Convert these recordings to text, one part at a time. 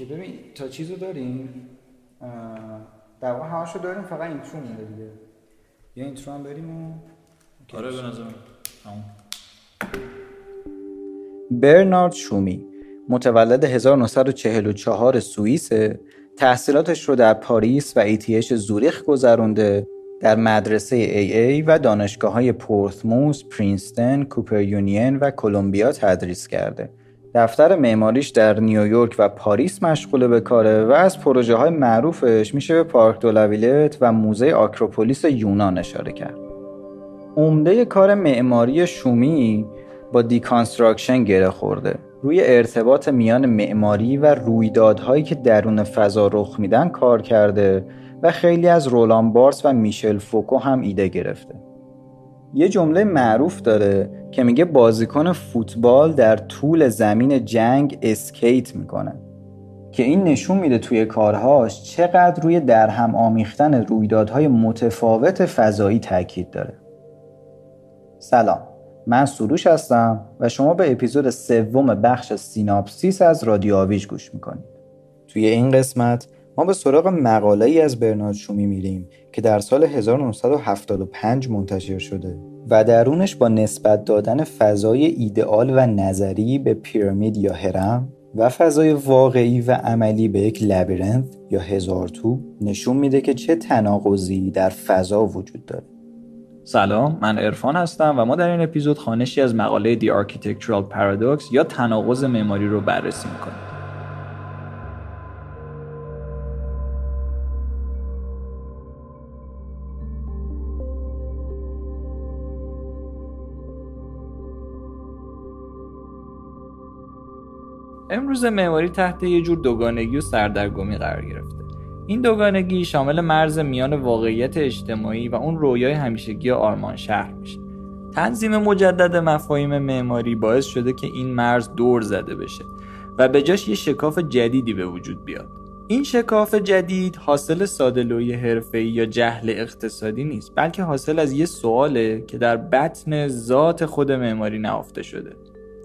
okay ببین تا چیزو داریم در واقع همشو داریم فقط intro مونده دیگه. یا intro هم بریم و آره به نظر برنارد شومی متولد 1944 سوئیسه تحصیلاتش رو در پاریس و ETH زوریخ گذرونده در مدرسه AA و دانشگاه های پورتسموث، پرینستن، کوپر یونین و کلمبیا تدریس کرده. دفتر معماریش در نیویورک و پاریس مشغول به کاره و از پروژه های معروفش میشه به پارک دولاویلت و موزه آکروپولیس یونان اشاره کرد. عمده کار معماری شومی با deconstruction گره خورده. روی ارتباط میان معماری و رویدادهایی که درون فضا رخ میدن کار کرده و خیلی از رولان بارس و میشل فوکو هم ایده گرفته. یه جمله معروف داره که میگه بازیکن فوتبال در طول زمین جنگ اسکیت می‌کنه که این نشون میده توی کارهاش چقدر روی درهم آمیختن رویدادهای متفاوت فضایی تاکید داره. سلام من سروش هستم و شما به اپیزود سوم بخش سیناپسیس از رادیو آویج گوش می‌کنید. توی این قسمت ما به سراغ مقاله ای از برنارد شومی میریم که در سال 1975 منتشر شده و درونش با نسبت دادن فضای ایدئال و نظری به پیرامید یا هرم و فضای واقعی و عملی به یک لبیرنت یا هزار تو نشون میده که چه تناقضی در فضا وجود داره. سلام من ارفان هستم و ما در این اپیزود خانشی از مقاله The Architectural Paradox یا تناقض معماری رو بررسی می‌کنیم. امروز معماری تحت یه جور دوگانگی و سردرگمی قرار گرفته. این دوگانگی شامل مرز میان واقعیت اجتماعی و اون رویای همیشگی آرمان شهر میشه. تنظیم مجدد مفاهیم معماری باعث شده که این مرز دور زده بشه و به جاش یه شکاف جدیدی به وجود بیاد. این شکاف جدید حاصل سادلوی حرفه‌ای یا جهل اقتصادی نیست بلکه حاصل از یه سواله که در بطن ذات خود معماری نهفته شده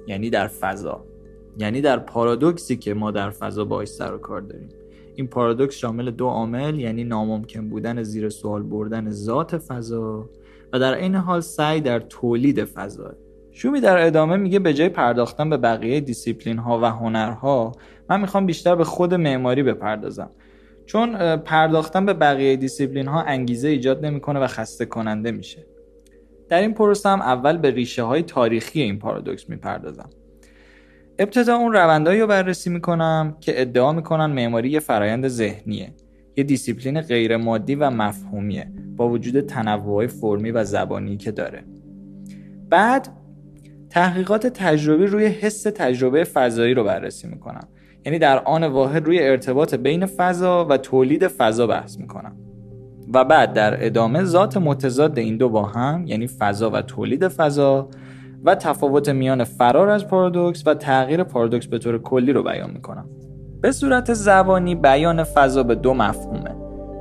یعنی در فضا. یعنی در پارادوکسی که ما در فضا باش سر و کار داریم. این پارادوکس شامل دو عامل یعنی ناممکن بودن زیر سوال بردن ذات فضا و در این حال سعی در تولید فضا. شومی در ادامه میگه به جای پرداختن به بقیه دیسیپلین ها و هنرها من می‌خوام بیشتر به خود معماری بپردازم. چون پرداختن به بقیه دیسیپلین ها انگیزه ایجاد نمی‌کنه و خسته کننده میشه. در این پروسه هم اول به ریشه های تاریخی این پارادوکس می‌پردازم. ابتدا اون روندهایی رو بررسی می‌کنم که ادعا می‌کنن معماری یه فرایند ذهنیه. یه دیسیپلین غیر مادی و مفهومیه با وجود تنوع فرمی و زبانی که داره. بعد تحقیقات تجربی روی حس تجربه فضایی رو بررسی می‌کنم. یعنی در آن واحد روی ارتباط بین فضا و تولید فضا بحث می‌کنم. و بعد در ادامه ذات متضاد این دو با هم یعنی فضا و تولید فضا و تفاوت میان فرار از پارادوکس و تغییر پارادوکس به طور کلی رو بیان می‌کنم. به صورت زبانی بیان فضا به دو مفهومه.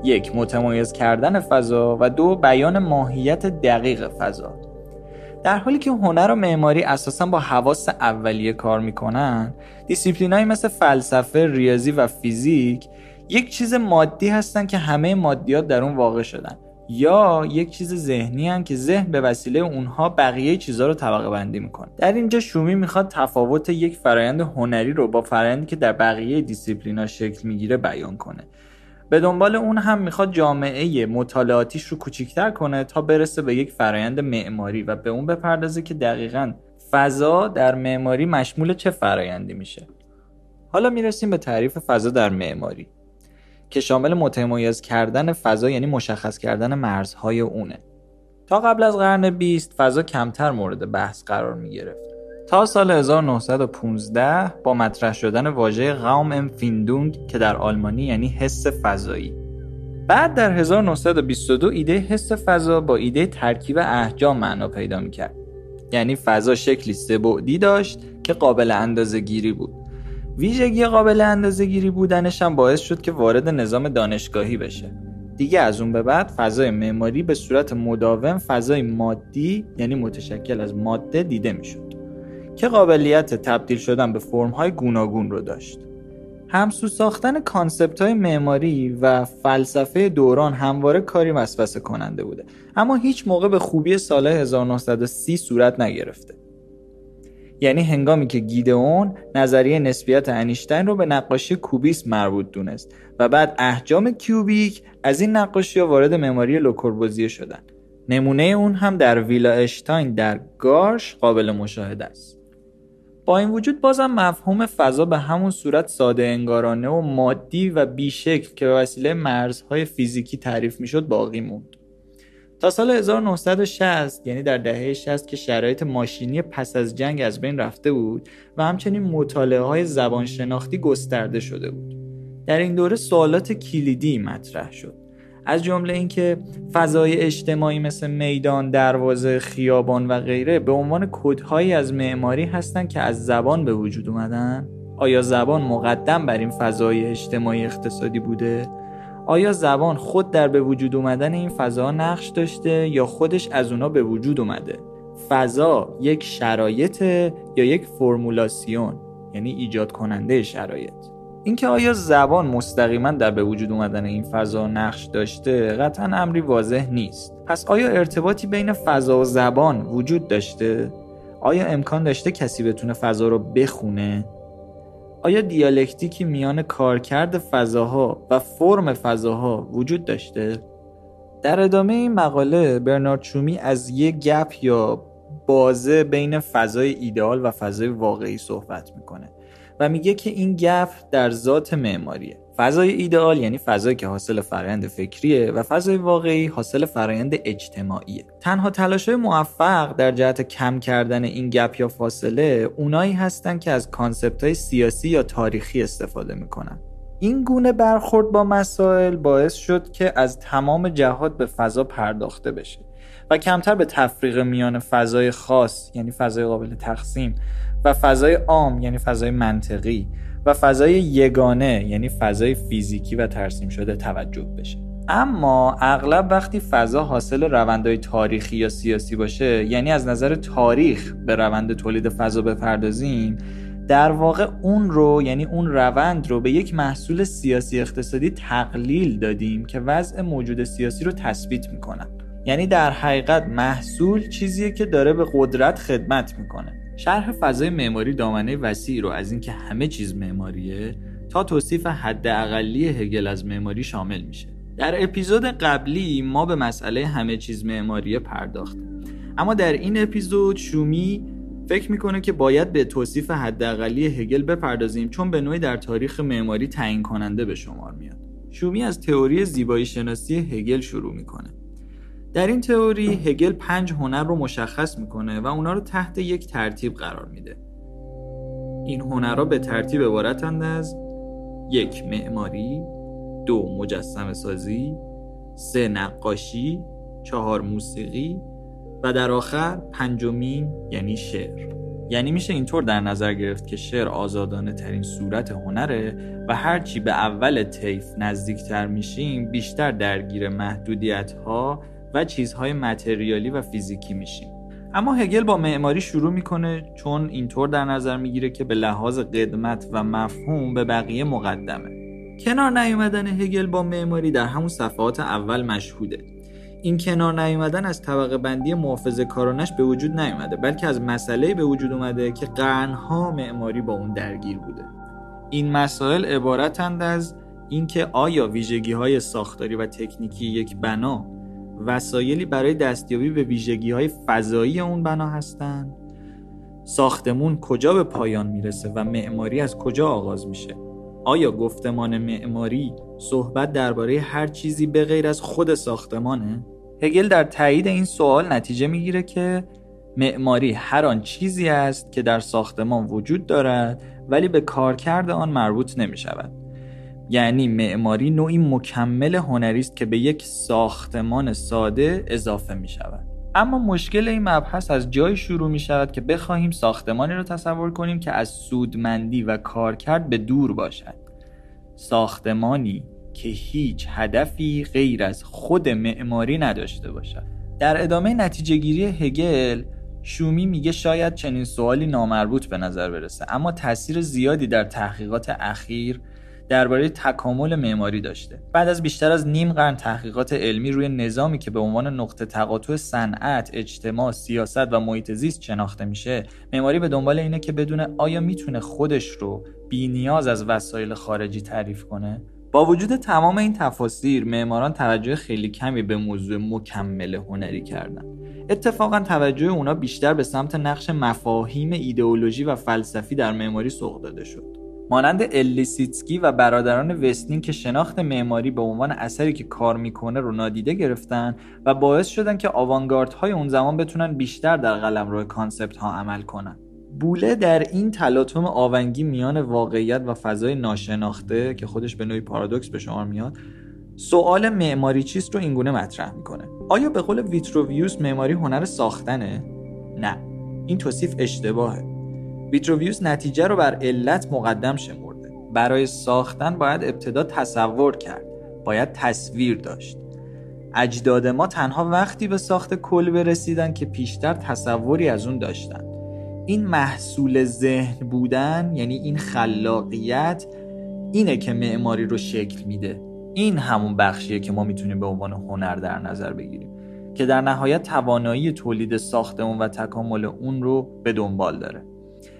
یک متمایز کردن فضا و دو بیان ماهیت دقیق فضا. در حالی که هنر و معماری اساسا با حواس اولیه کار می‌کنن دیسیپلینایی مثل فلسفه ریاضی و فیزیک یک چیز مادی هستن که همه مادیات در اون واقع شدن. یا یک چیز ذهنی هن که ذهن به وسیله اونها بقیه چیزها رو طبقه بندی می‌کنه. در اینجا شومی می‌خواد تفاوت یک فرایند هنری رو با فرایندی که در بقیه دیسیپلینا شکل می‌گیره بیان کنه. به دنبال اون هم می‌خواد جامعه مطالعاتیش رو کوچیکتر کنه تا برسه به یک فرایند معماری و به اون بپردازه که دقیقا فضا در معماری مشمول چه فرایندی میشه. حالا می‌رسیم به تعریف فضا در معماری. که شامل متمایز کردن فضا یعنی مشخص کردن مرزهای اونه. تا قبل از قرن 20 فضا کمتر مورد بحث قرار می گرفت. تا سال 1915 با مطرح شدن واژه قوم امفیندونگ که در آلمانی یعنی حس فضایی. بعد در 1922 ایده حس فضا با ایده ترکیب احجام معنا پیدا می‌کرد یعنی فضا شکلی سه داشت که قابل اندازه گیری بود. ویژگی قابل اندازه گیری بودنش هم باعث شد که وارد نظام دانشگاهی بشه. دیگه از اون به بعد فضای معماری به صورت مداوم فضای مادی یعنی متشکل از ماده دیده می‌شد که قابلیت تبدیل شدن به فرمهای گوناگون رو داشت. همسو ساختن کانسپت های معماری و فلسفه دوران همواره کاری وسوسه کننده بوده. اما هیچ موقع به خوبی سال 1930 صورت نگرفته. یعنی هنگامی که گیدئون نظریه نسبیت انیشتین رو به نقاشی کوبیسم مربوط دونست و بعد احجام کیوبیک از این نقاشی ها وارد معماری لوکوربوزیه شدن. نمونه اون هم در ویلا اشتاین در گارش قابل مشاهده است. با این وجود بازم مفهوم فضا به همون صورت ساده انگارانه و مادی و بیشکل که به وسیله مرزهای فیزیکی تعریف می‌شد باقی موند. تا سال 1960 یعنی در دهه 60 که شرایط ماشینی پس از جنگ از بین رفته بود و همچنین مطالعه های زبان شناختی گسترده شده بود در این دوره سوالات کلیدی مطرح شد از جمله اینکه فضای اجتماعی مثل میدان، دروازه، خیابان و غیره به عنوان کدهایی از معماری هستند که از زبان به وجود اومدن؟ آیا زبان مقدم بر این فضای اجتماعی اقتصادی بوده؟ آیا زبان خود در به وجود اومدن این فضا نقش داشته یا خودش از اونا به وجود اومده؟ فضا یک شرایط یا یک فرمولاسیون یعنی ایجاد کننده شرایط. اینکه آیا زبان مستقیما در به وجود اومدن این فضا نقش داشته قطعا امری واضح نیست. پس آیا ارتباطی بین فضا و زبان وجود داشته؟ آیا امکان داشته کسی بتونه فضا رو بخونه؟ آیا دیالکتیکی میان کارکرد فضاها و فرم فضاها وجود داشته؟ در ادامه این مقاله برنارد شومی از یک gap یا بازه بین فضای ایدئال و فضای واقعی صحبت می‌کنه و میگه که این gap در ذات معماریه. فضای ایدئال یعنی فضایی که حاصل فرایند فکریه و فضای واقعی حاصل فرایند اجتماعیه. تنها تلاش موفق در جهت کم کردن این gap یا فاصله اونایی هستن که از concept های سیاسی یا تاریخی استفاده می‌کنن. این گونه برخورد با مسائل باعث شد که از تمام جهات به فضا پرداخته بشه و کمتر به تفریق میان فضای خاص یعنی فضای قابل تقسیم و فضای عام یعنی فضای منطقی و فضای یگانه یعنی فضای فیزیکی و ترسیم شده توجه بشه. اما اغلب وقتی فضا حاصل روندهای تاریخی یا سیاسی باشه یعنی از نظر تاریخ به روند تولید فضا بپردازیم در واقع اون رو یعنی اون روند رو به یک محصول سیاسی اقتصادی تقلیل دادیم که وضع موجود سیاسی رو تثبیت می‌کنن یعنی در حقیقت محصول چیزیه که داره به قدرت خدمت می‌کنه. شرح فضای معماری دامنه وسیع رو از اینکه همه چیز معماریه تا توصیف حد اقلی هگل از معماری شامل میشه. در اپیزود قبلی ما به مسئله همه چیز معماریه پرداختیم. اما در این اپیزود شومی فکر می‌کنه که باید به توصیف حداقلی هگل بپردازیم چون به نوعی در تاریخ معماری تعیین کننده به شمار میاد. شومی از تئوری زیبایی شناسی هگل شروع می‌کنه. در این تئوری هگل پنج هنر رو مشخص می‌کنه و اونا رو تحت یک ترتیب قرار میده. این هنرها به ترتیب عبارتند از یک معماری دو مجسم سازی سه نقاشی چهار موسیقی و در آخر پنجمین یعنی شعر. یعنی میشه اینطور در نظر گرفت که شعر آزادانه ترین صورت هنره و هرچی به اول طیف نزدیکتر میشیم بیشتر درگیر محدودیت ها و چیزهای متریالی و فیزیکی میشیم. اما هگل با معماری شروع می‌کنه چون اینطور در نظر می‌گیره که به لحاظ قدمت و مفهوم به بقیه مقدمه. کنار نیومدن هگل با معماری در همون صفحات اول مشهوده. این کنار نیومدن از طبقه بندی محافظ کارانش به وجود نیومده بلکه از مسئله به وجود اومده که قرنها معماری با اون درگیر بوده. این مسائل عبارتند از اینکه آیا ویژگی های ساختاری و تکنیکی یک بنا وسایلی برای دستیابی به ویژگی های فضایی اون بنا هستند ساختمون کجا به پایان می‌رسه و معماری از کجا آغاز میشه؟ آیا گفتمان معماری صحبت درباره هر چیزی به غیر از خود ساختمانه؟ هگل در تایید این سوال نتیجه می‌گیره که معماری هر آن چیزی است که در ساختمان وجود دارد ولی به کارکرد آن مربوط نمی شود یعنی معماری نوعی مکمل هنری است که به یک ساختمان ساده اضافه می شود اما مشکل این مبحث از جای شروع می شود که بخواهیم ساختمانی را تصور کنیم که از سودمندی و کارکرد به دور باشد. ساختمانی که هیچ هدفی غیر از خود معماری نداشته باشد. در ادامه نتیجه گیری هگل شومی میگه شاید چنین سوالی نامربوط به نظر برسه اما تاثیر زیادی در تحقیقات اخیر درباره تکامل معماری داشته. بعد از بیشتر از نیم قرن تحقیقات علمی روی نظامی که به عنوان نقطه تقاطع صنعت اجتماع سیاست و محیط زیست شناخته میشه معماری به دنبال اینه که بدونه آیا می‌تونه خودش رو بی نیاز از وسایل خارجی تعریف کنه؟ با وجود تمام این تفاسیر معماران توجه خیلی کمی به موضوع مکمل هنری کردن. اتفاقا توجه اونا بیشتر به سمت نقش مفاهیم ایدئولوژی و فلسفی در معماری سوق داده شد. مانند ال لیسیتسکی و برادران وسنین که شناخت معماری به عنوان اثری که کار می‌کنه رو نادیده گرفتن و باعث شدن که آوانگارد های اون زمان بتونن بیشتر در قلمرو concept ها عمل کنن. بوله در این تلاطم آونگی میان واقعیت و فضای ناشناخته که خودش به نوعی پارادوکس به شمار میاد سوال معماری چیست رو اینگونه مطرح می‌کنه. آیا به قول ویتروویوس معماری هنر ساختنه؟ نه. این توصیف اشتباهه. ویتروویوس نتیجه رو بر علت مقدم شمرده. برای ساختن باید ابتدا تصور کرد. باید تصویر داشت. اجداد ما تنها وقتی به ساخت کل برسیدن که پیشتر تصوری از اون داشتن. این محصول ذهن بودن یعنی این خلاقیت اینه که معماری رو شکل میده. این همون بخشیه که ما می‌تونیم به عنوان هنر در نظر بگیریم. که در نهایت توانایی تولید ساختمون و تکامل اون رو به دنبال داره.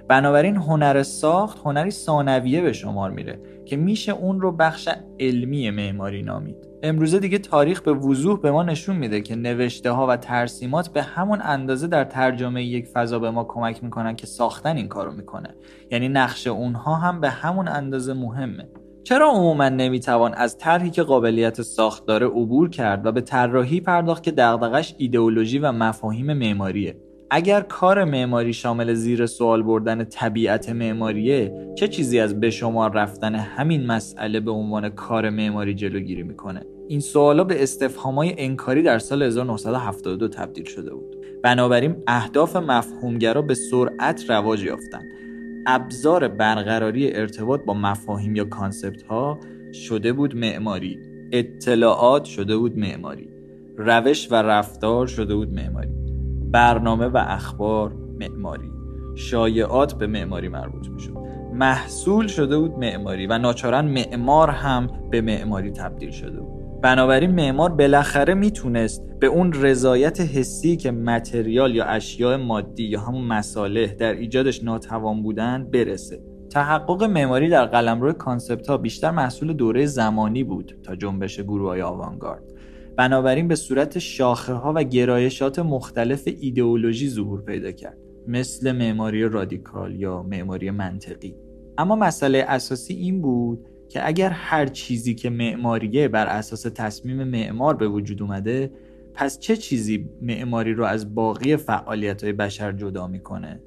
بنابراین هنر ساخت هنری ثانویه به شمار میره که میشه اون رو بخش علمی معماری نامید. امروزه دیگه تاریخ به وضوح به ما نشون میده که نوشته ها و ترسیمات به همون اندازه در ترجمه یک فضا به ما کمک می‌کنن که ساختن این کارو می‌کنه. یعنی نقش اونها هم به همون اندازه مهمه. چرا عموما نمی‌توان از طرحی که قابلیت ساخت داره عبور کرد و به طراحی پرداخت که دغدغش ایدئولوژی و مفاهیم معماریه؟ اگر کار معماری شامل زیر سوال بردن طبیعت معماریه چه چیزی از به شما رفتن همین مسئله به عنوان کار معماری جلوگیری می‌کنه؟ این سوالا به استفهامای انکاری در سال 1972 تبدیل شده بود. بنابراین اهداف مفهومگرا به سرعت رواج یافتند. ابزار برقراری ارتباط با مفاهیم یا کانسپت ها شده بود معماری. اطلاعات شده بود معماری. روش و رفتار شده بود معماری. برنامه و اخبار معماری. شایعات به معماری مربوط می‌شد. محصول شده بود معماری و ناچارن معمار هم به معماری تبدیل شده بود. بنابراین معمار بالاخره می‌تونست به اون رضایت حسی که متریال یا اشیاء مادی یا همون مصالح در ایجادش ناتوان بودن برسه. تحقق معماری در قلمرو concept ها بیشتر محصول دوره زمانی بود تا جنبش گروه های آوانگارد. بنابراین به صورت شاخه ها و گرایشات مختلف ایدئولوژی ظهور پیدا کرد. مثل معماری رادیکال یا معماری منطقی. اما مسئله اساسی این بود که اگر هر چیزی که معماریه بر اساس تصمیم معمار به وجود اومده پس چه چیزی معماری رو از باقی فعالیت های بشر جدا می‌کنه؟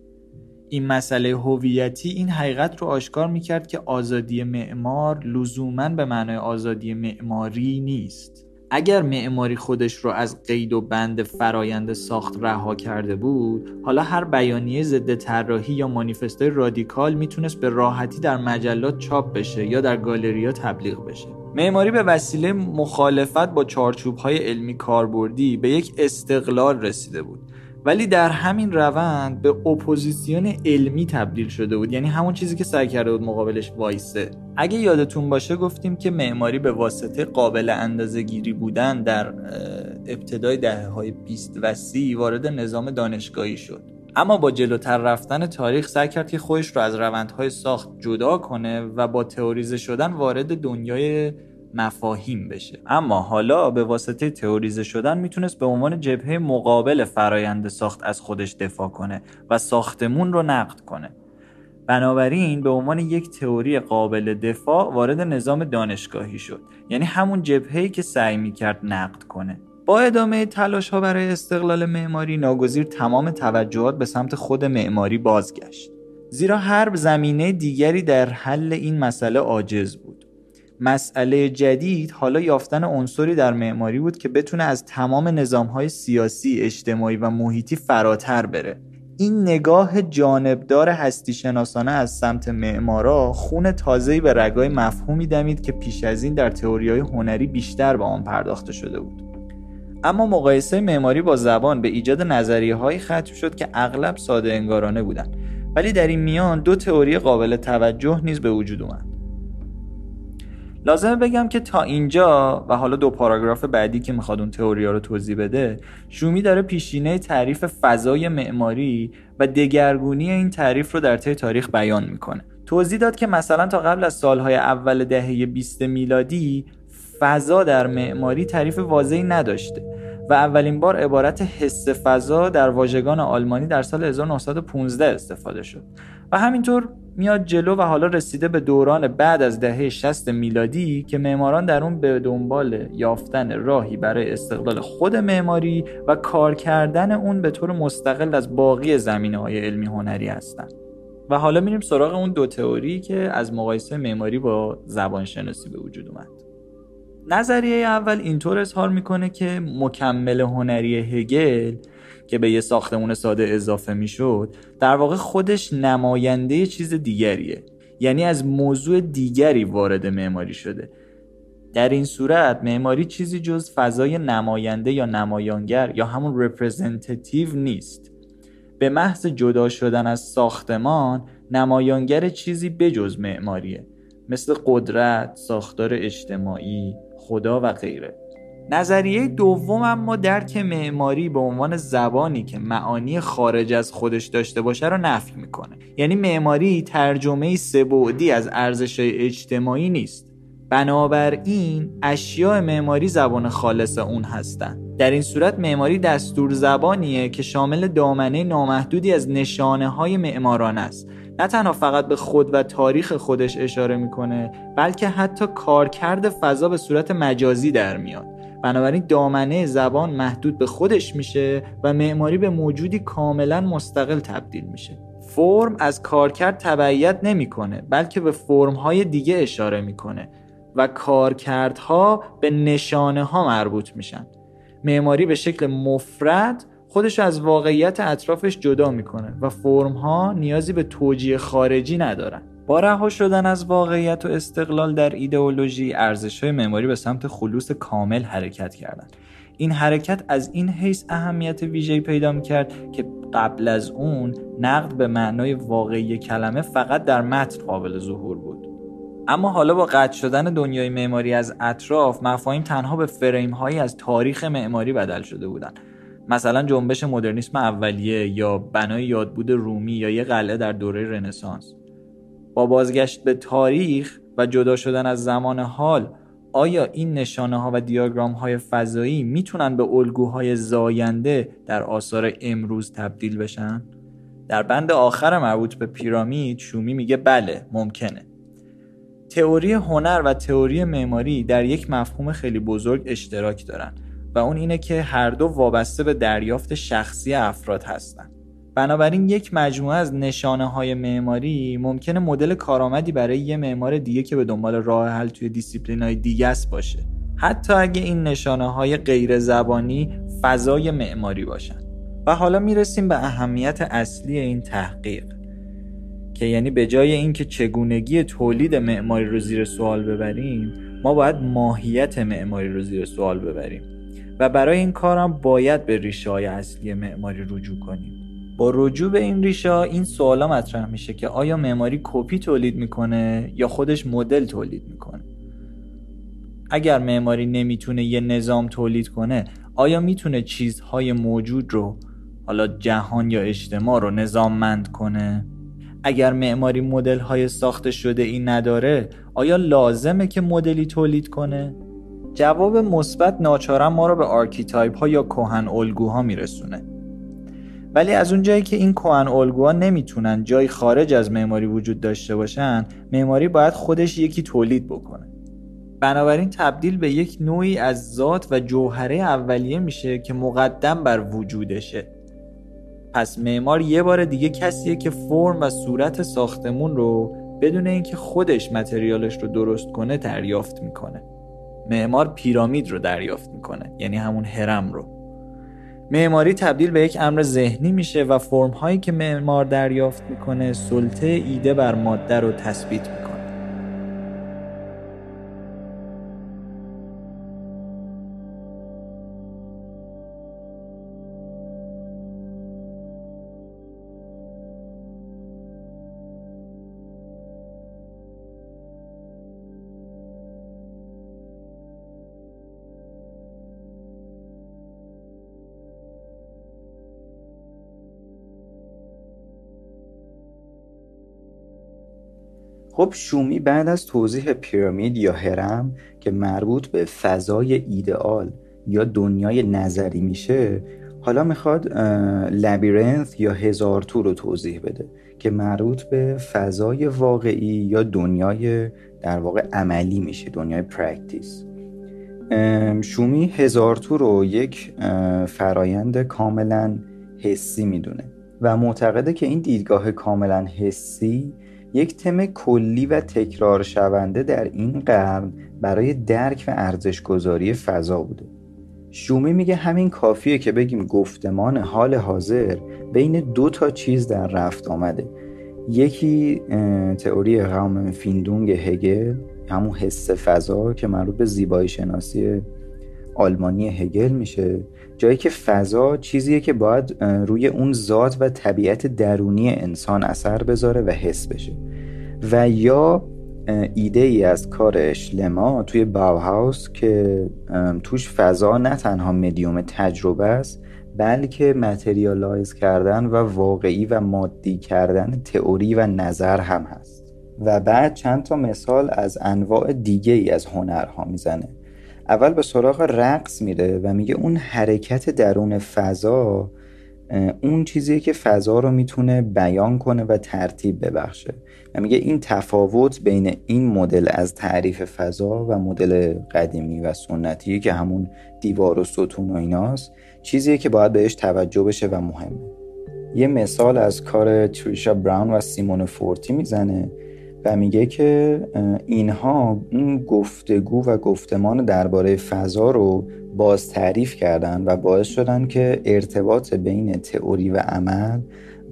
این مسئله هویتی این حقیقت رو آشکار می‌کرد که آزادی معمار لزوما به معنای آزادی معماری نیست. اگر معماری خودش رو از قید و بند فرایند ساخت رها کرده بود حالا هر بیانیه ضد طراحی یا مانیفستای رادیکال می‌تونست به راحتی در مجلات چاپ بشه یا در گالریا تبلیغ بشه. معماری به وسیله مخالفت با چارچوب های علمی کاربردی به یک استقلال رسیده بود. ولی در همین روند به اپوزیسیون علمی تبدیل شده بود. یعنی همون چیزی که سعی کرده بود مقابلش وایسه. اگه یادتون باشه گفتیم که معماری به واسطه قابل اندازه گیری بودن در ابتدای دهه های 20 و 30 وارد نظام دانشگاهی شد. اما با جلوتر رفتن تاریخ سعی کرد که خودش رو از روندهای ساخت جدا کنه و با تئوریزه شدن وارد دنیای مفاهیم بشه. اما حالا به واسطه تئوریزه شدن می‌تونست به عنوان جبهه مقابل فرایند ساخت از خودش دفاع کنه و ساختمون رو نقد کنه. بنابراین به عنوان یک تئوری قابل دفاع وارد نظام دانشگاهی شد. یعنی همون جبهه‌ای که سعی می‌کرد نقد کنه. با ادامه تلاش ها برای استقلال معماری ناگزیر تمام توجهات به سمت خود معماری بازگشت. زیرا هر زمینه دیگری در حل این مسئله عاجز بود. مسئله جدید حالا یافتن عنصری در معماری بود که بتونه از تمام نظامهای سیاسی، اجتماعی و محیطی فراتر بره. این نگاه جانبدار هستی شناسانه از سمت معمارا خون تازه‌ای به رگای مفهومی دمید که پیش از این در تئوری‌های هنری بیشتر به آن پرداخته شده بود. اما مقایسه معماری با زبان به ایجاد نظریه هایی ختم شد که اغلب ساده انگارانه بودند. ولی در این میان دو تئوری قابل توجه نیز به وجود اومد. لازمه بگم که تا اینجا و حالا دو پاراگراف بعدی که می‌خواد اون تئوریا رو توضیح بده شومی داره پیشینه تعریف فضای معماری و دگرگونی این تعریف رو در طی تاریخ بیان می‌کنه. توضیح داد که مثلا تا قبل از سالهای اول دهه 20 میلادی فضا در معماری تعریف واضحی نداشته و اولین بار عبارت حس فضا در واژگان آلمانی در سال 1915 استفاده شد. و همینطور میاد جلو و حالا رسیده به دوران بعد از دهه 60 میلادی که معماران در اون به دنبال یافتن راهی برای استقلال خود معماری و کار کردن اون به طور مستقل از باقی زمینه های علمی هنری هستند. و حالا میریم سراغ اون دو تئوری که از مقایسه معماری با زبانشناسی به وجود اومد. نظریه اول اینطور اظهار می‌کنه که مکمل هنری هگل که به یه ساختمون ساده اضافه می‌شد در واقع خودش نماینده چیز دیگریه. یعنی از موضوع دیگری وارد معماری شده. در این صورت معماری چیزی جز فضای نماینده یا نمایانگر یا همون رپرزنتیتیو نیست. به محض جدا شدن از ساختمان نمایانگر چیزی بجز معماریه. مثل قدرت، ساختار اجتماعی، خدا و غیره. نظریه دوم اما درک معماری به عنوان زبانی که معانی خارج از خودش داشته باشه رو نفی می‌کنه. یعنی معماری ترجمه سبعدی از ارزش اجتماعی نیست. بنابراین اشیاء معماری زبان خالص اون هستند در این صورت معماری دستور زبانیه که شامل دامنه نامحدودی از نشانه های معماران است. نه تنها فقط به خود و تاریخ خودش اشاره می‌کنه بلکه حتی کارکرد فضا به صورت مجازی در میاد. بنابراین دامنه زبان محدود به خودش میشه و معماری به موجودی کاملا مستقل تبدیل میشه. فرم از کارکرد تبعیت نمی‌کنه بلکه به فرم های دیگه اشاره می‌کنه و کارکردها به نشانه ها مربوط میشن. معماری به شکل مفرد خودش از واقعیت اطرافش جدا می‌کنه و فرم ها نیازی به توجیه خارجی ندارن. با رها شدن از واقعیت و استقلال در ایدئولوژی ارزش های معماری به سمت خلوص کامل حرکت کردند این حرکت از این حیث اهمیت ویژه‌ای پیدا می‌کرد که قبل از اون نقد به معنای واقعی کلمه فقط در متن قابل ظهور بود. اما حالا با قطع شدن دنیای معماری از اطراف مفاهیم تنها به فریم هایی از تاریخ معماری بدل شده بودند. مثلا جنبش مدرنیسم اولیه یا بنای یادبود رومی یا یه قلعه در دوره رنسانس. با بازگشت به تاریخ و جدا شدن از زمان حال آیا این نشانه ها و دیاگرام های فضایی می‌تونن به الگوهای زاینده در آثار امروز تبدیل بشن؟ در بند آخر مربوط به پیرامید شومی میگه بله ممکنه تئوری هنر و تئوری معماری در یک مفهوم خیلی بزرگ اشتراک دارن و اون اینه که هر دو وابسته به دریافت شخصی افراد هستند. بنابراین یک مجموعه از نشانه های معماری ممکنه مدل کارآمدی برای یه معمار دیگه که به دنبال راه حل توی دیسیپلین های دیگه است باشه. حتی اگه این نشانه های غیر زبانی فضای معماری باشن. و حالا می‌رسیم به اهمیت اصلی این تحقیق که یعنی به جای اینکه چگونگی تولید معماری رو زیر سوال ببریم ما باید ماهیت معماری رو زیر سوال ببریم. و برای این کارم باید به ریشه های اصلی معماری رجوع کنیم. با رجوع به این ریشه این سوالا مطرح میشه که آیا معماری کپی تولید می‌کنه یا خودش مدل تولید می‌کنه؟ اگر معماری نمی‌تونه یه نظام تولید کنه آیا می‌تونه چیزهای موجود رو حالا جهان یا اجتماع رو نظاممند کنه؟ اگر معماری مدل های ساخته شده این نداره آیا لازمه که مدلی تولید کنه؟ جواب مثبت ناچارا ما رو به archetype ها یا کهن الگوها میرسونه. ولی از اونجایی که این کهن الگوها نمی‌تونن جایی خارج از معماری وجود داشته باشن معماری باید خودش یکی تولید بکنه. بنابراین تبدیل به یک نوعی از ذات و جوهره اولیه میشه که مقدم بر وجودشه. پس معمار یه بار دیگه کسیه که فرم و صورت ساختمون رو بدون اینکه خودش متریالش رو درست کنه دریافت می‌کنه. معمار پیرامید رو دریافت می‌کنه یعنی همون هرم رو. معماری تبدیل به یک امر ذهنی میشه و فرم هایی که معمار دریافت می‌کنه سلطه ایده بر ماده رو تثبیت می‌کنه. خب شومی بعد از توضیح pyramid یا هرم که مربوط به فضای ایدئال یا دنیای نظری میشه حالا می‌خواد labyrinth یا هزار تو رو توضیح بده که مربوط به فضای واقعی یا دنیای در واقع عملی میشه دنیای practice شومی هزار تو رو یک فرایند کاملا حسی می‌دونه و معتقده که این دیدگاه کاملا حسی یک تم کلی و تکرار شونده در این قرن برای درک و ارزشگذاری فضا بوده. شومی میگه همین کافیه که بگیم گفتمان حال حاضر بین دو تا چیز در رفت آمده. یکی تئوری قوم فیندونگ هگل همون حس فضا که مربوط به زیبایی شناسی آلمانی هگل میشه. جایی که فضا چیزیه که باید روی اون ذات و طبیعت درونی انسان اثر بذاره و حس بشه. و یا ایده ای از کارش لما توی باوهاوس که توش فضا نه تنها مدیوم تجربه است بلکه متریالایز کردن و واقعی و مادی کردن تئوری و نظر هم هست. و بعد چند تا مثال از انواع دیگه ای از هنرها می‌زنه. اول به سراغ رقص میره و میگه اون حرکت درون فضا اون چیزیه که فضا رو می‌تونه بیان کنه و ترتیب ببخشه. و میگه این تفاوت بین این مدل از تعریف فضا و مدل قدیمی و سنتی که همون دیوار و ستون و ایناست چیزیه که باید بهش توجه بشه و مهمه. یه مثال از کار تریشا براون و سیمون فورتی می‌زنه و میگه که اینها اون گفتگو و گفتمان درباره فضا رو باز تعریف کردن و باعث شدن که ارتباط بین تئوری و عمل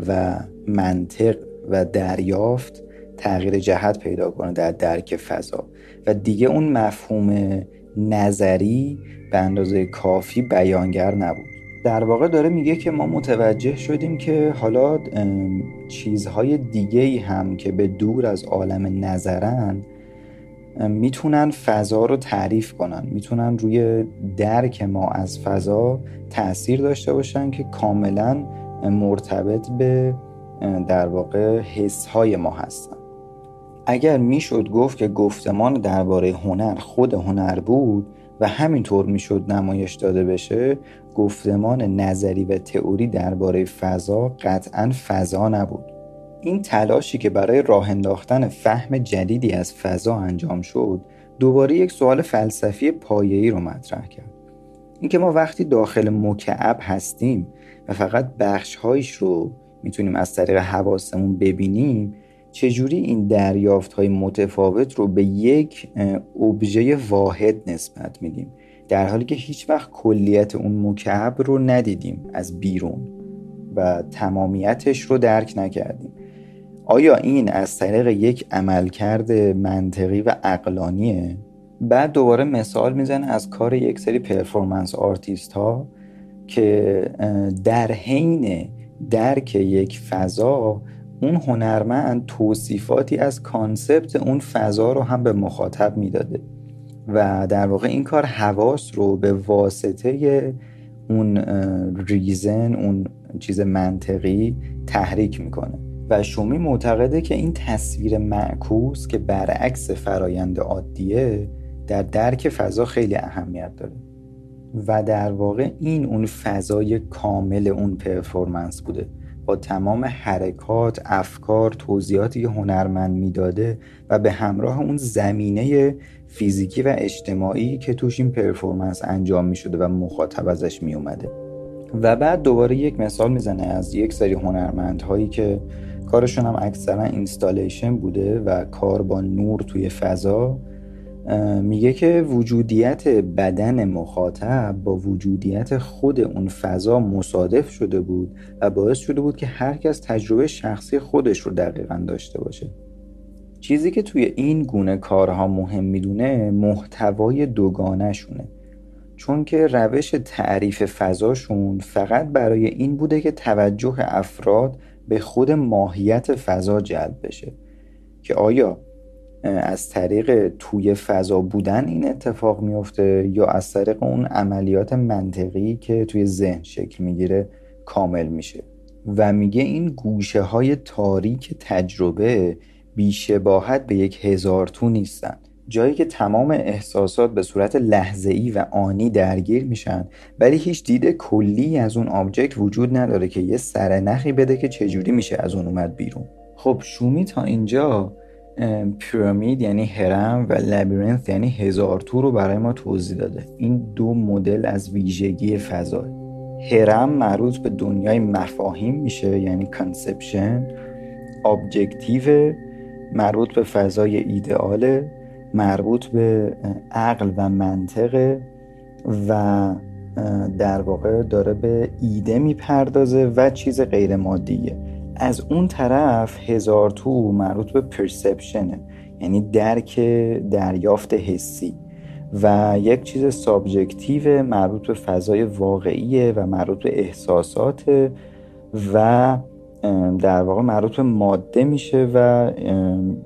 و منطق و دریافت تغییر جهت پیدا کنه در درک فضا. و دیگه اون مفهوم نظری به اندازه کافی بیانگر نبود. در واقع داره میگه که ما متوجه شدیم که حالا چیزهای دیگه ای هم که به دور از عالم نظرن می‌تونن فضا رو تعریف کنن. می‌تونن روی درک ما از فضا تاثیر داشته باشن که کاملا مرتبط به در واقع حس های ما هستن. اگر می‌شد گفت که گفتمان درباره هنر خود هنر بود و همینطور می‌شد نمایش داده بشه گفتمان نظری و تئوری درباره فضا قطعا فضا نبود. این تلاشی که برای راه انداختن فهم جدیدی از فضا انجام شد دوباره یک سوال فلسفی پایه‌ای رو مطرح کرد. اینکه ما وقتی داخل مکعب هستیم و فقط بخشهایش رو می‌تونیم از طریق حواسمون ببینیم چجوری این دریافت های متفاوت رو به یک ابژه واحد نسبت میدیم در حالی که هیچ وقت کلیت اون مکعب رو ندیدیم از بیرون و تمامیتش رو درک نکردیم آیا این از طریق یک عملکرد منطقی و عقلانیه؟ بعد دوباره مثال می‌زنه از کار یک سری performance artist ها که در حین درک یک فضا اون هنرمند توصیفاتی از concept اون فضا رو هم به مخاطب می‌داده و در واقع این کار حواس رو به واسطه اون ریزن اون چیز منطقی تحریک می‌کنه. و شومی معتقده که این تصویر معکوس که برعکس فرایند عادیه در درک فضا خیلی اهمیت داره. و در واقع این اون فضای کامل اون پرفورمنس بوده. با تمام حرکات، افکار، توضیحاتی که هنرمند می‌داده و به همراه اون زمینه فیزیکی و اجتماعی که توش این performance انجام می شده و مخاطب ازش می اومده و بعد دوباره یک مثال می‌زنه از یک سری هنرمندهایی که کارشون هم اکثرا installation بوده و کار با نور توی فضا میگه که وجودیت بدن مخاطب با وجودیت خود اون فضا مصادف شده بود و باعث شده بود که هر کس تجربه شخصی خودش رو دقیقا داشته باشه. چیزی که توی این گونه کارها مهم می‌دونه محتوای دوگانه شونه چون که روش تعریف فضاشون فقط برای این بوده که توجه افراد به خود ماهیت فضا جلب بشه. که آیا از طریق توی فضا بودن این اتفاق میفته یا از طریق اون عملیات منطقی که توی ذهن شکل می‌گیره کامل میشه. و میگه این گوشه های تاریک تجربه بیشباهت به یک هزار تو نیستن. جایی که تمام احساسات به صورت لحظه‌ای و آنی درگیر میشن ولی هیچ دید کلی از اون آبجکت وجود نداره که یه سرنخی بده که چجوری میشه از اون اومد بیرون. خب شومی تا اینجا پیرامید یعنی هرم و لبیرنث یعنی هزار تو رو برای ما توضیح داده. این دو مدل از ویژگی فضا. هرم مربوط به دنیای مفاهیم میشه یعنی conception objective مربوط به فضای ایدئاله مربوط به عقل و منطقه و در واقع داره به ایده می‌پردازه و چیز غیر مادیه از اون طرف هزار تو مربوط به perception ه یعنی درک دریافت حسی و یک چیز subjective مربوط به فضای واقعیه و مربوط به احساسات و در واقع مربوط به ماده میشه و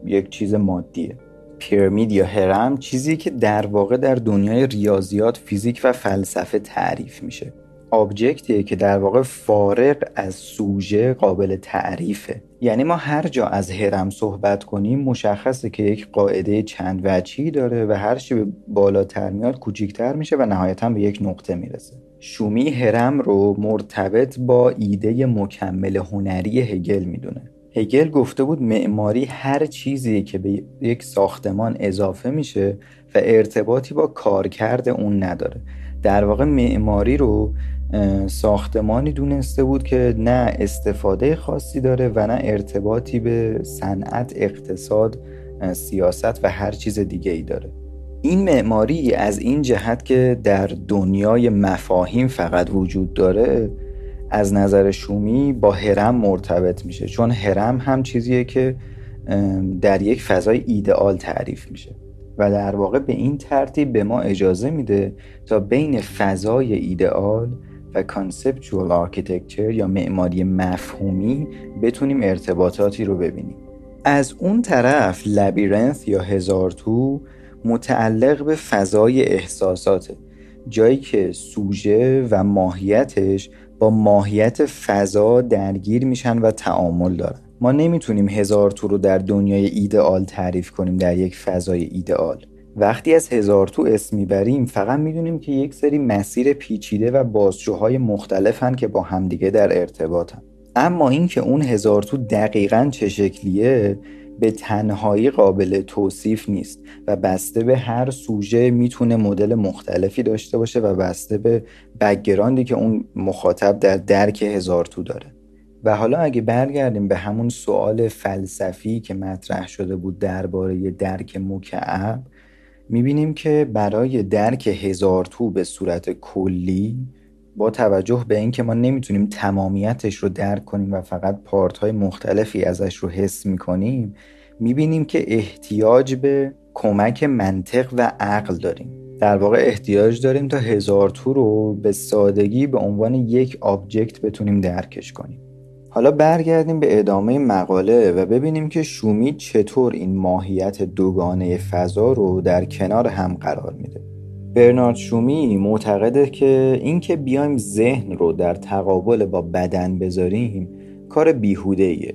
یک چیز مادیه. pyramid یا هرم چیزی که در واقع در دنیای ریاضیات فیزیک و فلسفه تعریف میشه. object یه که در واقع فارغ از سوژه قابل تعریفه. یعنی ما هر جا از هرم صحبت کنیم مشخصه که یک قاعده چند وجهی داره و هر چی بالاتر میاد کوچیکتر میشه و نهایتا به یک نقطه می‌رسه. شومی هرم رو مرتبط با ایده مکمل هنری هگل می‌دونه. هگل گفته بود معماری هر چیزی که به یک ساختمان اضافه میشه و ارتباطی با کارکرد اون نداره. در واقع معماری رو ساختمانی دونسته بود که نه استفاده خاصی داره و نه ارتباطی به صنعت اقتصاد سیاست و هر چیز دیگه ای داره. این معماری از این جهت که در دنیای مفاهیم فقط وجود داره از نظر شومی با هرم مرتبط میشه چون هرم هم چیزیه که در یک فضای ایدئال تعریف میشه و در واقع به این ترتیب به ما اجازه میده تا بین فضای ایدئال و conceptual architecture یا معماری مفهومی بتونیم ارتباطاتی رو ببینیم. از اون طرف لبیرنث یا هزار تو متعلق به فضای احساساته جایی که سوژه و ماهیتش با ماهیت فضا درگیر میشن و تعامل دارن. ما نمی‌تونیم هزار تو رو در دنیای ایدئال تعریف کنیم در یک فضای ایدئال. وقتی از هزار تو اسم می‌بریم فقط می‌دونیم که یک سری مسیر پیچیده و بازجوهای مختلفن که با همدیگه در ارتباطن. اما اینکه اون هزار تو دقیقا چه شکلیه به تنهایی قابل توصیف نیست و بسته به هر سوژه می‌تونه مدل مختلفی داشته باشه و بسته به بگراندی که اون مخاطب در درک هزار تو داره. و حالا اگه برگردیم به همون سوال فلسفی که مطرح شده بود درباره درک مکعب می‌بینیم که برای درک هزار تو به صورت کلی با توجه به اینکه ما نمی‌تونیم تمامیتش رو درک کنیم و فقط پارت های مختلفی ازش رو حس می‌کنیم می‌بینیم که احتیاج به کمک منطق و عقل داریم. در واقع احتیاج داریم تا هزار تو رو به سادگی به عنوان یک آبجکت بتونیم درکش کنیم. حالا برگردیم به ادامه مقاله و ببینیم که شومی چطور این ماهیت دوگانه فضا رو در کنار هم قرار میده. برنارد شومی معتقده که اینکه بیایم ذهن رو در تقابل با بدن بذاریم کار بیهوده ایه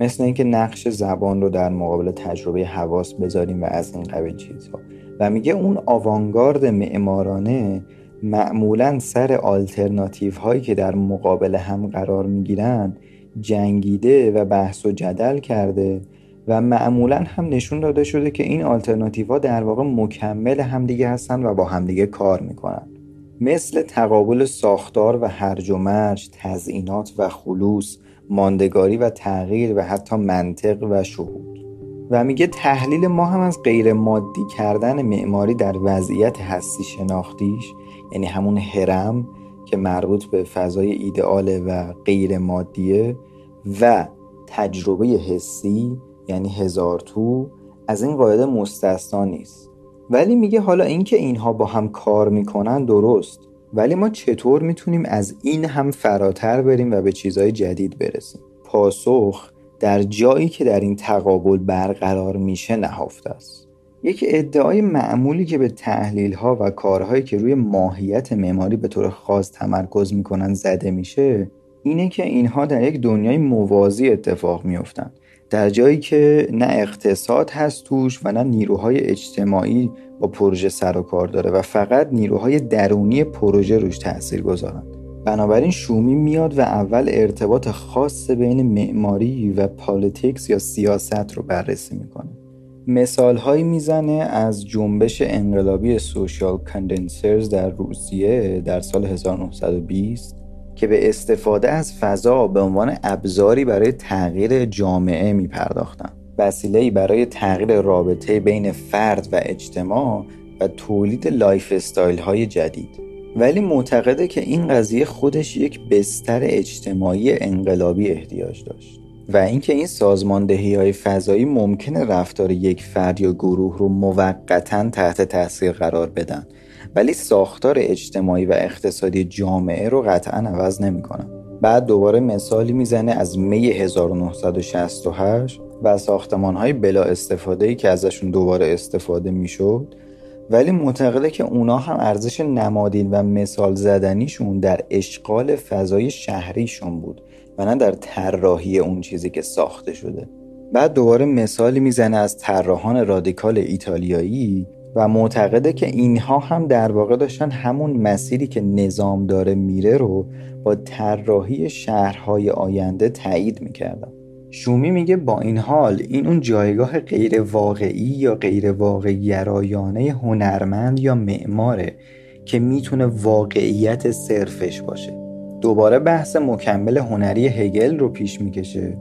مثل اینکه نقش زبان رو در مقابل تجربه حواس بذاریم و از این قبیل چیزها. و میگه اون آوانگارد معمارانه معمولا سر آلترناتیو هایی که در مقابل هم قرار می‌گیرن جنگیده و بحث و جدل کرده و معمولا هم نشون داده شده که این آلترناتیو ها در واقع مکمل همدیگه هستن و با همدیگه کار می‌کنن. مثل تقابل ساختار و هرج و مرج، تزئینات و خلوص، ماندگاری و تغییر و حتی منطق و شهود. و میگه تحلیل ما هم از غیر مادی کردن معماری در وضعیت هستی شناختیش یعنی همون هرم که مربوط به فضای ایدئاله و غیر مادیه و تجربه حسی یعنی هزار تو از این قاعده مستثنا نیست. ولی میگه حالا اینکه اینها با هم کار می‌کنن درست. ولی ما چطور می‌تونیم از این هم فراتر بریم و به چیزهای جدید برسیم؟ پاسخ در جایی که در این تقابل برقرار میشه نهفته است. یک ادعای معمولی که به تحلیل ها و کارهایی که روی ماهیت معماری به طور خاص تمرکز می‌کنن زده میشه اینه که اینها در یک دنیای موازی اتفاق میفتن در جایی که نه اقتصاد هست توش و نه نیروهای اجتماعی با پروژه سر و کار داره و فقط نیروهای درونی پروژه روش تاثیر گذارن بنابراین شومی میاد و اول ارتباط خاص بین معماری و politics یا سیاست رو بررسی می‌کنه. مثال هایی می‌زنه از جنبش انقلابی social condensers در روسیه در سال 1920 که به استفاده از فضا به عنوان ابزاری برای تغییر جامعه می پرداختن وسیله برای تغییر رابطه بین فرد و اجتماع و تولید lifestyle های جدید. ولی معتقده که این قضیه خودش یک بستر اجتماعی انقلابی احتیاج داشت. و اینکه این سازماندهی های فضایی ممکنه رفتار یک فرد یا گروه رو موقتا تحت تاثیر قرار بدن ولی ساختار اجتماعی و اقتصادی جامعه رو قطعا عوض نمی‌کنن. بعد دوباره مثالی می‌زنه از می 1968 و ساختمان های بلا استفاده که ازشون دوباره استفاده می‌شد ولی معتقده که اونا هم ارزش نمادین و مثال زدنیشون در اشغال فضای شهریشون بود و نه در طراحی اون چیزی که ساخته شده. بعد دوباره مثالی می‌زنه از طراحان رادیکال ایتالیایی و معتقده که اینها هم در واقع داشتن همون مسیری که نظام داره میره رو با طراحی شهرهای آینده تایید می‌کردن. شومی میگه با این حال این اون جایگاه غیر واقعی یا غیر واقعی گرایانه هنرمند یا معماره که می‌تونه واقعیت صرفش باشه. دوباره بحث مکمل هنری هگل رو پیش می‌کشه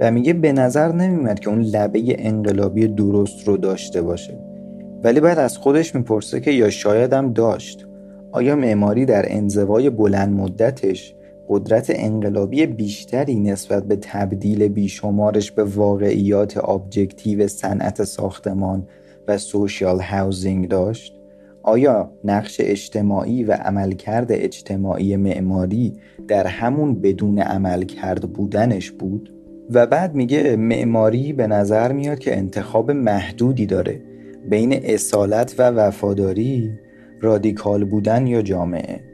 و میگه به نظر نمیمد که اون لبه انقلابی درست رو داشته باشه. ولی بعد از خودش می‌پرسه که یا شایدم داشت. آیا معماری در انزوای بلند مدتش قدرت انقلابی بیشتری نسبت به تبدیل بیشمارش به واقعیات objective صنعت ساختمان و social housing داشت؟ آیا نقش اجتماعی و عملکرد اجتماعی معماری در همون بدون عملکرد بودنش بود؟ و بعد میگه معماری به نظر میاد که انتخاب محدودی داره بین اصالت و وفاداری رادیکال بودن یا جامعه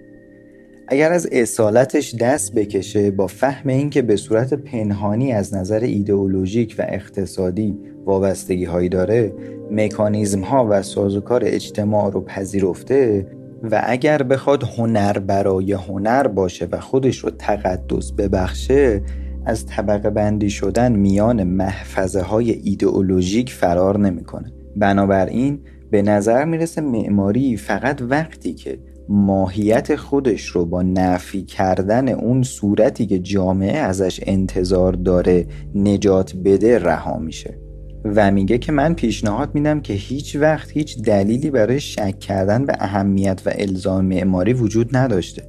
اگر از اصالتش دست بکشه با فهم اینکه به صورت پنهانی از نظر ایدئولوژیک و اقتصادی وابستگی هایی داره مکانیزم ها و سازوکار اجتماع رو پذیرفته و اگر بخواد هنر برای هنر باشه و خودش رو تقدس ببخشه از طبقه بندی شدن میان محفظه های ایدئولوژیک فرار نمی‌کنه. بنابراین به نظر می‌رسه معماری فقط وقتی که ماهیت خودش رو با نفی کردن اون صورتی که جامعه ازش انتظار داره نجات بده رها میشه. و میگه که من پیشنهاد میدم که هیچ وقت هیچ دلیلی برای شک کردن به اهمیت و الزام معماری وجود نداشته.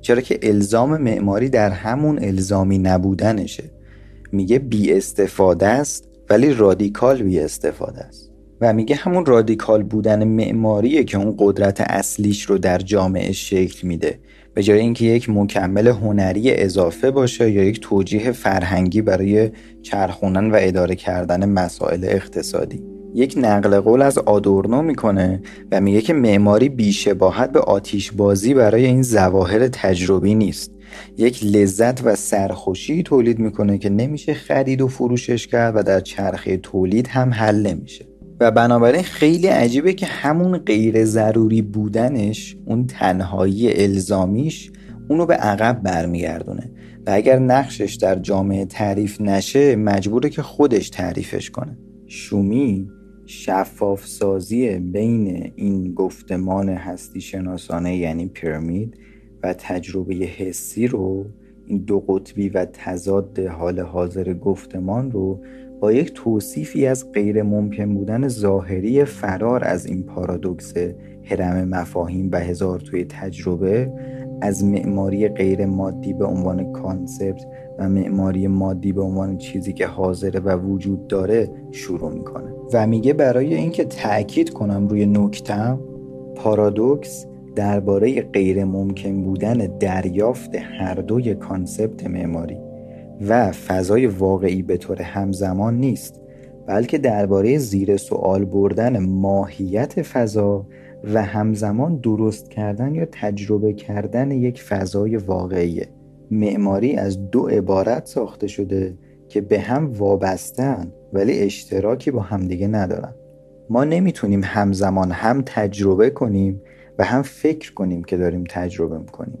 چرا که الزام معماری در همون الزامی نبودنشه. میگه بی استفاده است ولی رادیکال بی استفاده است. و میگه همون رادیکال بودن معماریه که اون قدرت اصلیش رو در جامعه شکل میده. به جای اینکه یک مکمل هنری اضافه باشه یا یک توجیه فرهنگی برای چرخونن و اداره کردن مسائل اقتصادی. یک نقل قول از آدورنو می‌کنه و میگه که معماری بیشباهت به آتیش بازی برای این ظواهر تجربی نیست. یک لذت و سرخوشی تولید می‌کنه که نمیشه خرید و فروشش کرد و در چرخه تولید هم حل نمیشه. و بنابراین خیلی عجیبه که همون غیر ضروری بودنش اون تنهایی الزامیش اونو به عقب برمیگردونه. و اگر نقشش در جامعه تعریف نشه مجبوره که خودش تعریفش کنه. شومی شفاف سازی بین این گفتمان هستی شناسانه یعنی پیرامید و تجربه حسی رو این دو قطبی و تضاد حال حاضر گفتمان رو با یک توصیفی از غیر ممکن بودن ظاهری فرار از این پارادوکس هرم مفاهیم و هزار توی تجربه از معماری غیر مادی به عنوان concept و معماری مادی به عنوان چیزی که حاضره و وجود داره شروع می‌کنه. و میگه برای اینکه تاکید کنم روی نکتم پارادوکس درباره غیر ممکن بودن دریافت هر دوی concept معماری. و فضای واقعی به طور همزمان نیست بلکه درباره زیر سوال بردن ماهیت فضا و همزمان درست کردن یا تجربه کردن یک فضای واقعی معماری از دو عبارت ساخته شده که به هم وابستن ولی اشتراکی با همدیگه ندارن. ما نمی‌تونیم همزمان هم تجربه کنیم و هم فکر کنیم که داریم تجربه می‌کنیم.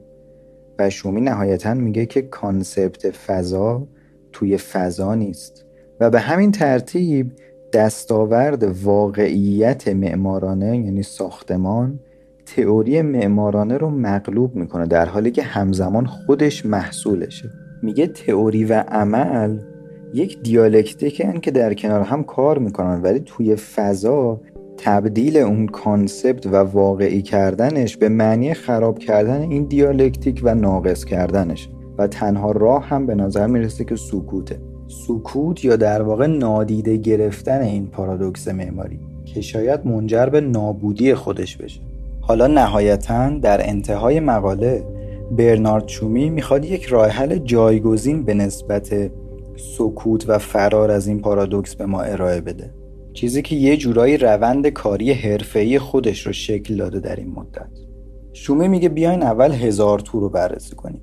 و شومی نهایتا میگه که concept فضا توی فضا نیست. و به همین ترتیب دستاورد واقعیت معمارانه یعنی ساختمان تئوری معمارانه رو مغلوب می‌کنه در حالی که همزمان خودش محصولشه. میگه تئوری و عمل یک دیالکتیکن که در کنار هم کار می‌کنن ولی توی فضا تبدیل اون concept و واقعی کردنش به معنی خراب کردن این دیالکتیک و ناقص کردنش. و تنها راه هم به نظر می‌رسه که سکوته. سکوت یا در واقع نادیده گرفتن این پارادوکس معماری که شاید منجر به نابودی خودش بشه. حالا نهایتا در انتهای مقاله برنارد شومی می‌خواد یک راه حل جایگزین به نسبت سکوت و فرار از این پارادوکس به ما ارائه بده. چیزی که یه جورایی روند کاری حرفه‌ای خودش رو شکل داده در این مدت. شومی میگه بیاین اول هزار تو رو بررسی کنیم.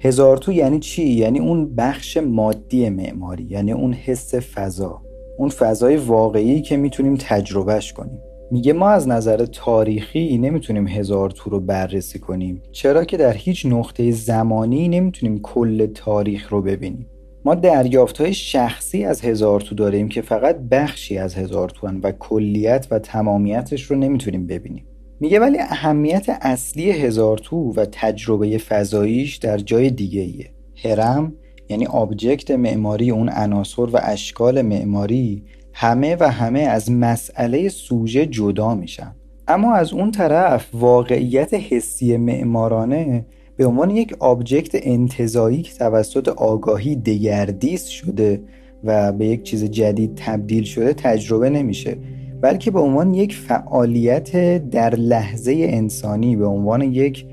هزار تو یعنی چی؟ یعنی اون بخش مادی معماری یعنی اون حس فضا اون فضای واقعی که می‌تونیم تجربهش کنیم. میگه ما از نظر تاریخی نمی‌تونیم هزار تو رو بررسی کنیم چرا که در هیچ نقطه زمانی نمی‌تونیم کل تاریخ رو ببینیم. ما دریافت های شخصی از هزار تو داریم که فقط بخشی از هزار تو و کلیت و تمامیتش رو نمی‌تونیم ببینیم. میگه ولی اهمیت اصلی هزار تو و تجربه فضاییش در جای دیگه ایه هرم یعنی object معماری اون عناصر و اشکال معماری همه و همه از مسئله سوژه جدا میشن. اما از اون طرف واقعیت حسی معمارانه به عنوان یک object انتزاعی که توسط آگاهی دگردیس شده و به یک چیز جدید تبدیل شده تجربه نمیشه. بلکه به عنوان یک فعالیت در لحظه انسانی به عنوان یک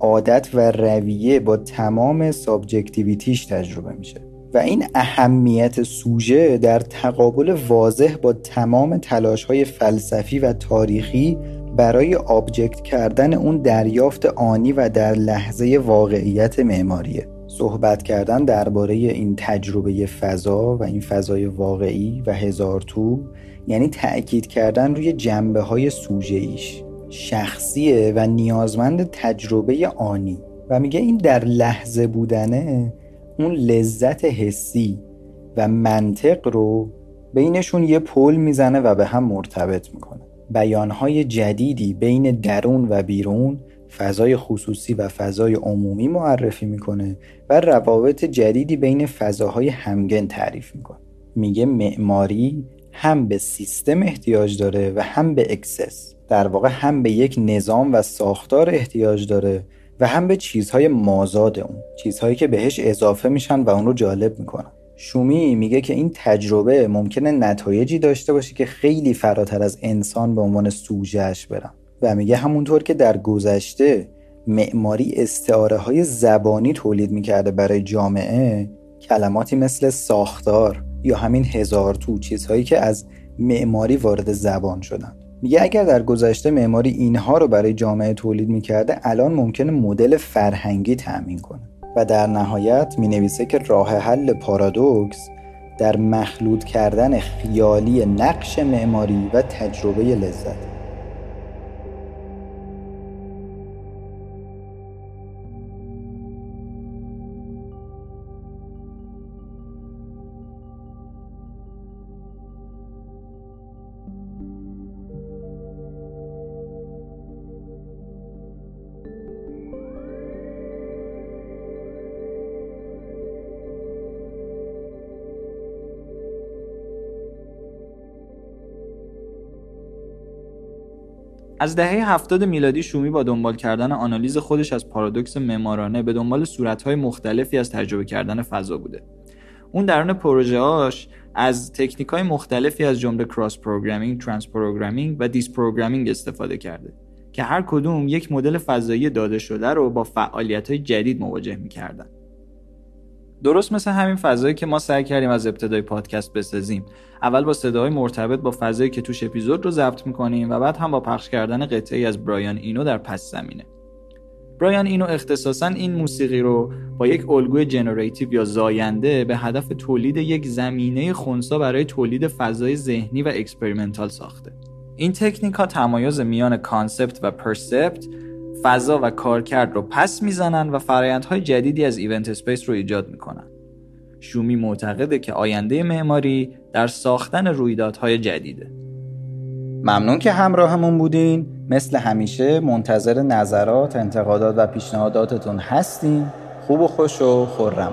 عادت و رویه با تمام subjectivity ش تجربه میشه. و این اهمیت سوژه در تقابل واضح با تمام تلاش های فلسفی و تاریخی برای object کردن اون دریافت آنی و در لحظه واقعیت معماریه. صحبت کردن درباره این تجربه فضا و این فضای واقعی و هزار تو یعنی تأکید کردن روی جنبه های سوژه ایش شخصیه و نیازمند تجربه آنی. و میگه این در لحظه بودنه اون لذت حسی و منطق رو بینشون یه پل می‌زنه و به هم مرتبط می‌کنه. بیانهای جدیدی بین درون و بیرون فضای خصوصی و فضای عمومی معرفی می‌کنه و روابط جدیدی بین فضاهای همگن تعریف می‌کنه. میگه معماری هم به سیستم احتیاج داره و هم به excess. در واقع هم به یک نظام و ساختار احتیاج داره و هم به چیزهای مازاد اون. چیزهایی که بهش اضافه میشن و اون رو جالب می‌کنن. شومی میگه که این تجربه ممکنه نتایجی داشته باشه که خیلی فراتر از انسان به عنوان سوژهش برن و میگه همونطور که در گذشته معماری استعاره های زبانی تولید می‌کرده برای جامعه کلماتی مثل ساختار یا همین هزار تو چیزهایی که از معماری وارد زبان شدن. میگه اگر در گذشته معماری اینها رو برای جامعه تولید می‌کرده الان ممکنه مدل فرهنگی تأمین کنه. و در نهایت می نویسه که راه حل پارادوکس در مخلوط کردن خیالی نقش معماری و تجربه لذت. از دهه 70 میلادی شومی با دنبال کردن آنالیز خودش از پارادوکس معمارانه به دنبال صورتهای مختلفی از تجربه کردن فضا بوده. اون درون پروژه‌هاش از تکنیک‌های مختلفی از جمله cross programming، trans programming و dis programming استفاده کرده که هر کدوم یک مدل فضایی داده شده رو با فعالیت‌های جدید مواجه می‌کردن. درست مثل همین فضایی که ما سعی کردیم از ابتدای پادکست بسازیم. اول با صداهای مرتبط با فضایی که توش اپیزود رو ضبط می‌کنیم و بعد هم با پخش کردن قطعه از برایان اینو در پس زمینه. برایان اینو اختصاصا این موسیقی رو با یک الگوی generative یا زاینده به هدف تولید یک زمینه خونسا برای تولید فضای ذهنی و experimental ساخته. این تکنیک ها تمایز میان concept و percept فضا و کارکرد رو پس می‌زنن و فرایندهای جدیدی از event space رو ایجاد می‌کنن. شومی معتقده که آینده معماری در ساختن رویدادهای جدیده. ممنون که همراهمون بودین. مثل همیشه منتظر نظرات، انتقادات و پیشنهاداتتون هستیم. خوب و خوش و خورم